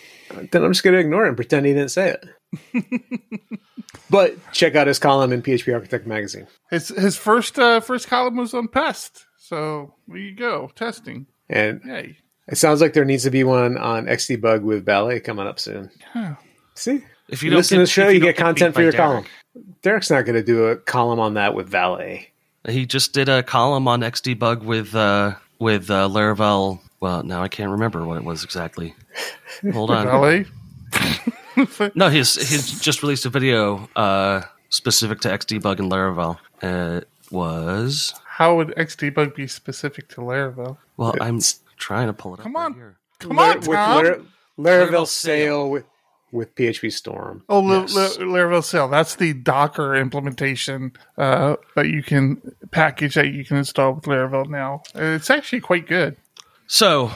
[SPEAKER 2] then I'm just gonna ignore it and pretend he didn't say it. but check out his column in PHP Architect magazine.
[SPEAKER 1] His his first uh, first column was on pest. So there you go, testing.
[SPEAKER 2] And
[SPEAKER 1] Yay.
[SPEAKER 2] It sounds like there needs to be one on XDebug with Valet coming up soon.
[SPEAKER 1] Huh.
[SPEAKER 2] See?
[SPEAKER 3] If
[SPEAKER 2] You
[SPEAKER 3] you
[SPEAKER 2] listen
[SPEAKER 3] get,
[SPEAKER 2] to the show,
[SPEAKER 3] if
[SPEAKER 2] you,
[SPEAKER 3] don't
[SPEAKER 2] get content for your
[SPEAKER 3] Derick.
[SPEAKER 2] column. Derick's not going to do a column on that with Valet.
[SPEAKER 3] He just did a column on XDebug with uh, with uh, Laravel. Well, now I can't remember what it was exactly. Hold on.
[SPEAKER 1] Valet.
[SPEAKER 3] No, he's he's just released a video uh, specific to XDebug and Laravel. Uh, it was
[SPEAKER 1] How would XDebug be specific to Laravel?
[SPEAKER 3] well. I'm trying to pull it up.
[SPEAKER 1] Come
[SPEAKER 3] right
[SPEAKER 1] on.
[SPEAKER 3] here.
[SPEAKER 1] Come
[SPEAKER 2] Lar-
[SPEAKER 1] on,
[SPEAKER 2] with
[SPEAKER 1] Tom.
[SPEAKER 2] Lar- Laravel
[SPEAKER 3] Laravel
[SPEAKER 2] Sail with, with PhpStorm.
[SPEAKER 1] Oh, La-
[SPEAKER 3] Yes.
[SPEAKER 1] La- Laravel Sail. That's the Docker implementation uh, that you can package that you can install with Laravel now. It's actually quite good.
[SPEAKER 3] So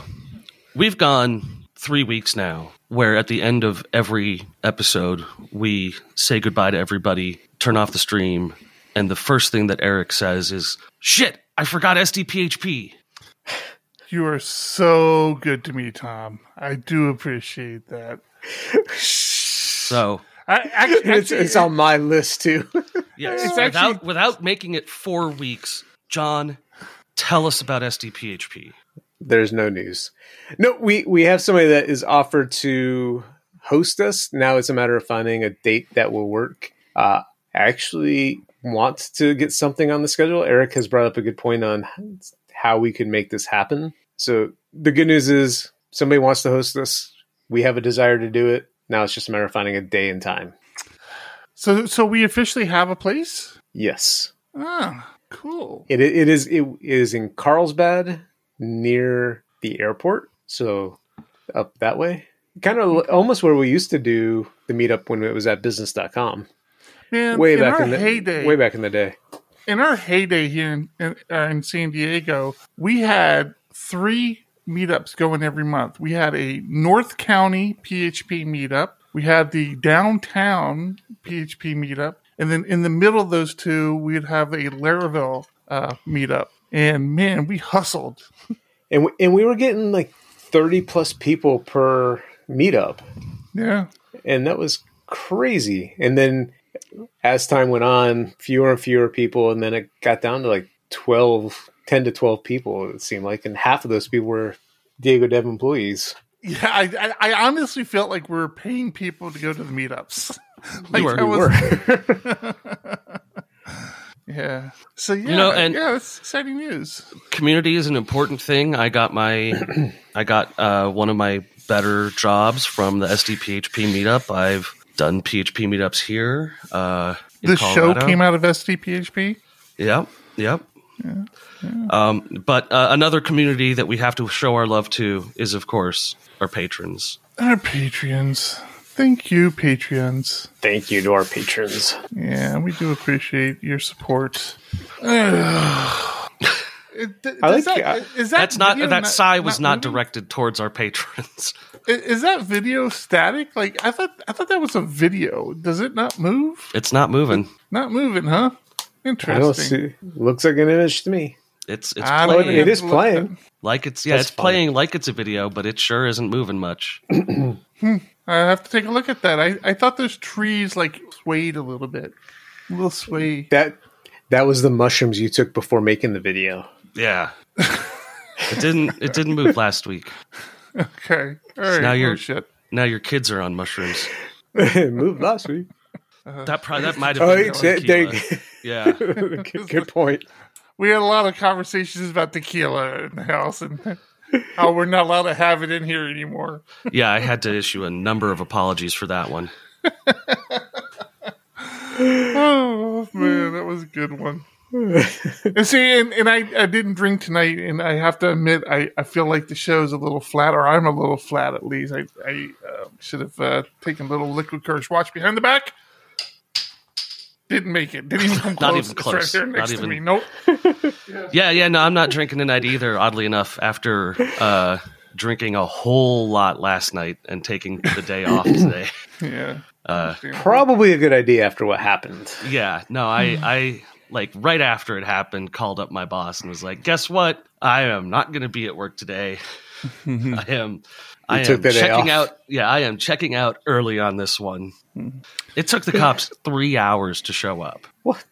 [SPEAKER 3] we've gone three weeks now, where at the end of every episode we say goodbye to everybody, turn off the stream, and the first thing that Eric says is, "Shit, I forgot SDPHP."
[SPEAKER 1] You are so good to me, Tom. I do appreciate that.
[SPEAKER 3] So
[SPEAKER 1] I, actually,
[SPEAKER 2] It's, it's on my list too.
[SPEAKER 3] yes,
[SPEAKER 1] It's
[SPEAKER 3] without
[SPEAKER 1] actually-
[SPEAKER 3] without making it four weeks, John, tell us about SDPHP.
[SPEAKER 2] There's no news. No, we we have somebody that is offered to host us. Now it's a matter of finding a date that will work. Uh, I actually want to get something on the schedule. Eric has brought up a good point on how we could make this happen. So the good news is somebody wants to host us. We have a desire to do it. Now it's just a matter of finding a day and time.
[SPEAKER 1] so so we officially have a place.
[SPEAKER 2] Yes,
[SPEAKER 1] Ah, cool.
[SPEAKER 2] it it is it is in Carlsbad near the airport. So up that way, kind of almost where we used to do the meetup when it was at business.com.
[SPEAKER 1] Man,
[SPEAKER 2] Way
[SPEAKER 1] in
[SPEAKER 2] back
[SPEAKER 1] our
[SPEAKER 2] in the
[SPEAKER 1] heyday,
[SPEAKER 2] way back in the day.
[SPEAKER 1] in our heyday here in, in, uh, in San Diego, we had three meetups going every month. We had a North County PHP meetup, we had the downtown PHP meetup, and then in the middle of those two, we'd have a Laravel uh, meetup. And man, we hustled.
[SPEAKER 2] And we, and we were getting like 30 plus people per meetup.
[SPEAKER 1] Yeah.
[SPEAKER 2] And that was crazy. And then as time went on, fewer and fewer people and then it got down to like 12 10 to 12 people it seemed like and half of those people were Diego Dev employees.
[SPEAKER 1] Yeah, I, I, I honestly felt like we were paying people to go to the meetups. like
[SPEAKER 3] were,
[SPEAKER 1] that
[SPEAKER 3] you
[SPEAKER 1] was- Yeah. So yeah, you
[SPEAKER 3] know, and-
[SPEAKER 1] yeah, that's exciting news.
[SPEAKER 3] community is an important thing. I got my, I got uh, one of my better jobs from the SDPHP meetup. I've done PHP meetups here. Uh, in
[SPEAKER 1] This show came out of SDPHP.
[SPEAKER 3] Yep, yep. Um, but uh, another community that we have to show our love to is, of course, our patrons.
[SPEAKER 1] Our patrons. Thank you, patrons.
[SPEAKER 2] Thank you to our patrons.
[SPEAKER 1] Yeah, we do appreciate your support. It- does
[SPEAKER 2] I like-
[SPEAKER 1] that-
[SPEAKER 2] I-
[SPEAKER 1] is that
[SPEAKER 3] That's not
[SPEAKER 1] video
[SPEAKER 3] that sigh was not
[SPEAKER 1] moving?
[SPEAKER 3] directed towards our patrons.
[SPEAKER 1] I- Is that video static? Like I thought. I thought that was a video. Does it not move?
[SPEAKER 3] It's not moving.
[SPEAKER 1] Not moving, huh?
[SPEAKER 2] I don't
[SPEAKER 1] Interesting.
[SPEAKER 2] see looks like an image to me.
[SPEAKER 3] It's it's
[SPEAKER 1] I
[SPEAKER 2] Oh,
[SPEAKER 3] playing
[SPEAKER 2] it is playing.
[SPEAKER 3] like it's yeah,
[SPEAKER 2] That's
[SPEAKER 3] it's
[SPEAKER 2] fine.
[SPEAKER 3] playing like it's a video, but it sure isn't moving much. Hmm.
[SPEAKER 1] I have to take a look at that. I, I thought those trees like swayed a little bit, a little sway.
[SPEAKER 2] That that was the mushrooms you took before making the video.
[SPEAKER 3] Yeah. it didn't it didn't move last week.
[SPEAKER 1] Okay, all right.
[SPEAKER 3] now
[SPEAKER 1] oh,
[SPEAKER 3] you're-
[SPEAKER 1] shit.
[SPEAKER 3] Now your kids are on mushrooms.
[SPEAKER 2] it Moved last week. Uh-huh.
[SPEAKER 3] That probably that might have
[SPEAKER 2] Oh,
[SPEAKER 3] been
[SPEAKER 2] it's-
[SPEAKER 3] the
[SPEAKER 2] there-
[SPEAKER 3] tequila. Yeah.
[SPEAKER 2] good, good point.
[SPEAKER 1] We had a lot of conversations about tequila in the house and how we're not allowed to have it in here anymore.
[SPEAKER 3] Yeah, I had to issue a number of apologies for that one.
[SPEAKER 1] Oh man, that was a good one. and see, and, and I, I didn't drink tonight, and I have to admit, I, I feel like the show's a little flat, or I'm a little flat at least. I, I uh, should have uh, taken a little liquid courage watch behind the back. Didn't make it. Didn't even come
[SPEAKER 3] Not
[SPEAKER 1] close.
[SPEAKER 3] even
[SPEAKER 1] It's
[SPEAKER 3] close.
[SPEAKER 1] right here
[SPEAKER 3] Not
[SPEAKER 1] next to
[SPEAKER 3] even-
[SPEAKER 1] me. Nope.
[SPEAKER 3] Yeah, yeah, no, I'm not drinking tonight either, oddly enough, after uh drinking a whole lot last night and taking the day off today.
[SPEAKER 1] Yeah.
[SPEAKER 3] Uh
[SPEAKER 2] Probably a good idea after what happened.
[SPEAKER 3] yeah, no, I I like right after it happened called up my boss and was like, "Guess what? I am not going to be at work today. I am I
[SPEAKER 2] took
[SPEAKER 3] am
[SPEAKER 2] the day
[SPEAKER 3] checking
[SPEAKER 2] off.
[SPEAKER 3] out. Yeah, I am checking out early on this one. Hmm. It took the cops 3 hours to show up.
[SPEAKER 2] What?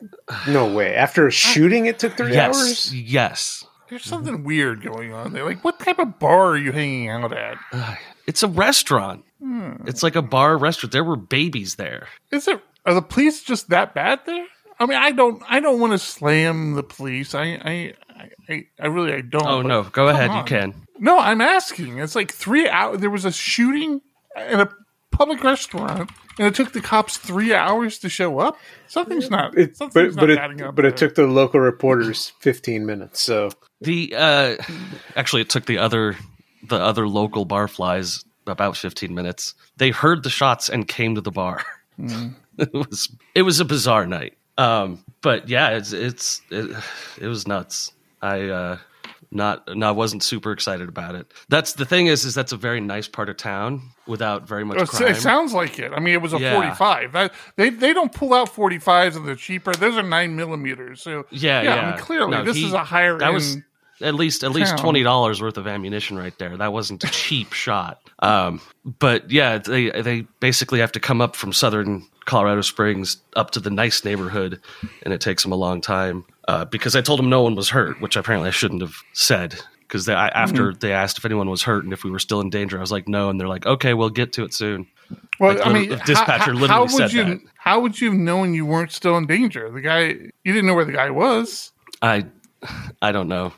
[SPEAKER 2] No way. After a shooting, it took three
[SPEAKER 3] Yes.
[SPEAKER 2] hours.
[SPEAKER 3] Yes.
[SPEAKER 1] There's something weird going on there. Like, what type of bar are you hanging out at?
[SPEAKER 3] It's a restaurant. Hmm. It's like a bar restaurant. There were babies there.
[SPEAKER 1] Is it? Are the police just that bad there? I mean, I don't. I don't want to slam the police. I. I. I, I really. I don't.
[SPEAKER 3] Oh no, go
[SPEAKER 1] come
[SPEAKER 3] ahead. You can.
[SPEAKER 1] No, I'm asking. It's like three hours. There was a shooting in a public restaurant, and it took the cops three hours to show up. Something's not.
[SPEAKER 2] It,
[SPEAKER 1] something's
[SPEAKER 2] but but
[SPEAKER 1] not adding
[SPEAKER 2] it
[SPEAKER 1] up
[SPEAKER 2] but
[SPEAKER 1] there.
[SPEAKER 2] it took the local reporters 15 minutes. So
[SPEAKER 3] The uh actually it took the other the other local barflies about 15 minutes. They heard the shots and came to the bar. it was it was a bizarre night. Um but yeah, it's it's it, it was nuts. I uh not no, I wasn't super excited about it. That's the thing is is that's a very nice part of town without very much
[SPEAKER 1] It,
[SPEAKER 3] crime.
[SPEAKER 1] it sounds like it. I mean, it was a
[SPEAKER 3] Yeah.
[SPEAKER 1] 45. That, they they don't pull out 45s and they're cheaper. Those are nine millimeters. So
[SPEAKER 3] yeah,
[SPEAKER 1] I
[SPEAKER 3] yeah.
[SPEAKER 1] mean, clearly
[SPEAKER 3] No,
[SPEAKER 1] this
[SPEAKER 3] he-
[SPEAKER 1] is a higher
[SPEAKER 3] that
[SPEAKER 1] end.
[SPEAKER 3] was at least at least twenty dollars worth of ammunition right there. That wasn't a cheap shot. Um, but yeah, they they basically have to come up from southern Colorado Springs up to the nice neighborhood, and it takes them a long time. Uh, because I told them no one was hurt, which apparently I shouldn't have said. Because after
[SPEAKER 1] Mm-hmm.
[SPEAKER 3] they asked if anyone was hurt and if we were still in danger, I was like, no, and they're like, okay, we'll get to it soon.
[SPEAKER 1] well,
[SPEAKER 3] like,
[SPEAKER 1] I mean,
[SPEAKER 3] the dispatcher
[SPEAKER 1] how,
[SPEAKER 3] literally
[SPEAKER 1] how would
[SPEAKER 3] said
[SPEAKER 1] you
[SPEAKER 3] that.
[SPEAKER 1] how would you have known you weren't still in danger? The guy you didn't know where the guy was.
[SPEAKER 3] I I don't know.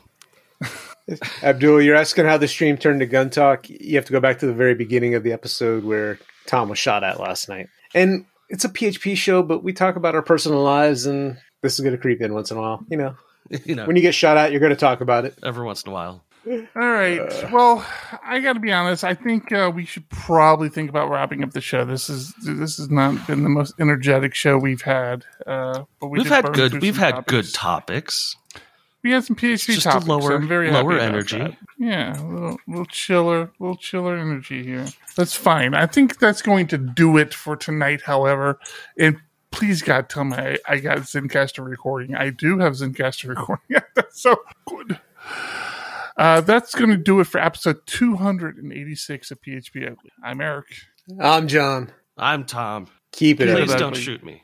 [SPEAKER 2] Abdul, you're asking how the stream turned to gun talk. You have to go back to the very beginning of the episode where Tom was shot at last night. And it's a PHP show, but we talk about our personal lives, and this is going to creep in once in a while. You know,
[SPEAKER 3] you know,
[SPEAKER 2] when you get shot at, you're going to talk about it.
[SPEAKER 3] every once in a while.
[SPEAKER 1] All right. well, I got to be honest. I think uh, we should probably think about wrapping up the show. This is this has not been the most energetic show we've had. Uh, but we
[SPEAKER 3] we've had good. We've had
[SPEAKER 1] topics.
[SPEAKER 3] good topics.
[SPEAKER 1] We had some PHP
[SPEAKER 3] just a
[SPEAKER 1] topics. so
[SPEAKER 3] lower-
[SPEAKER 1] I'm very
[SPEAKER 3] lower
[SPEAKER 1] happy
[SPEAKER 3] energy.
[SPEAKER 1] that. Yeah, a little, little chiller, little chiller energy here. That's fine. I think that's going to do it for tonight. However, and please God, tell me I, I got Zencastr recording. I do have Zencastr recording. that's so good. Uh, that's going to do it for episode 286 of PHP Ugly. I'm Eric.
[SPEAKER 2] I'm John.
[SPEAKER 3] I'm Tom.
[SPEAKER 2] Keep it
[SPEAKER 3] Please
[SPEAKER 2] up.
[SPEAKER 3] don't shoot me.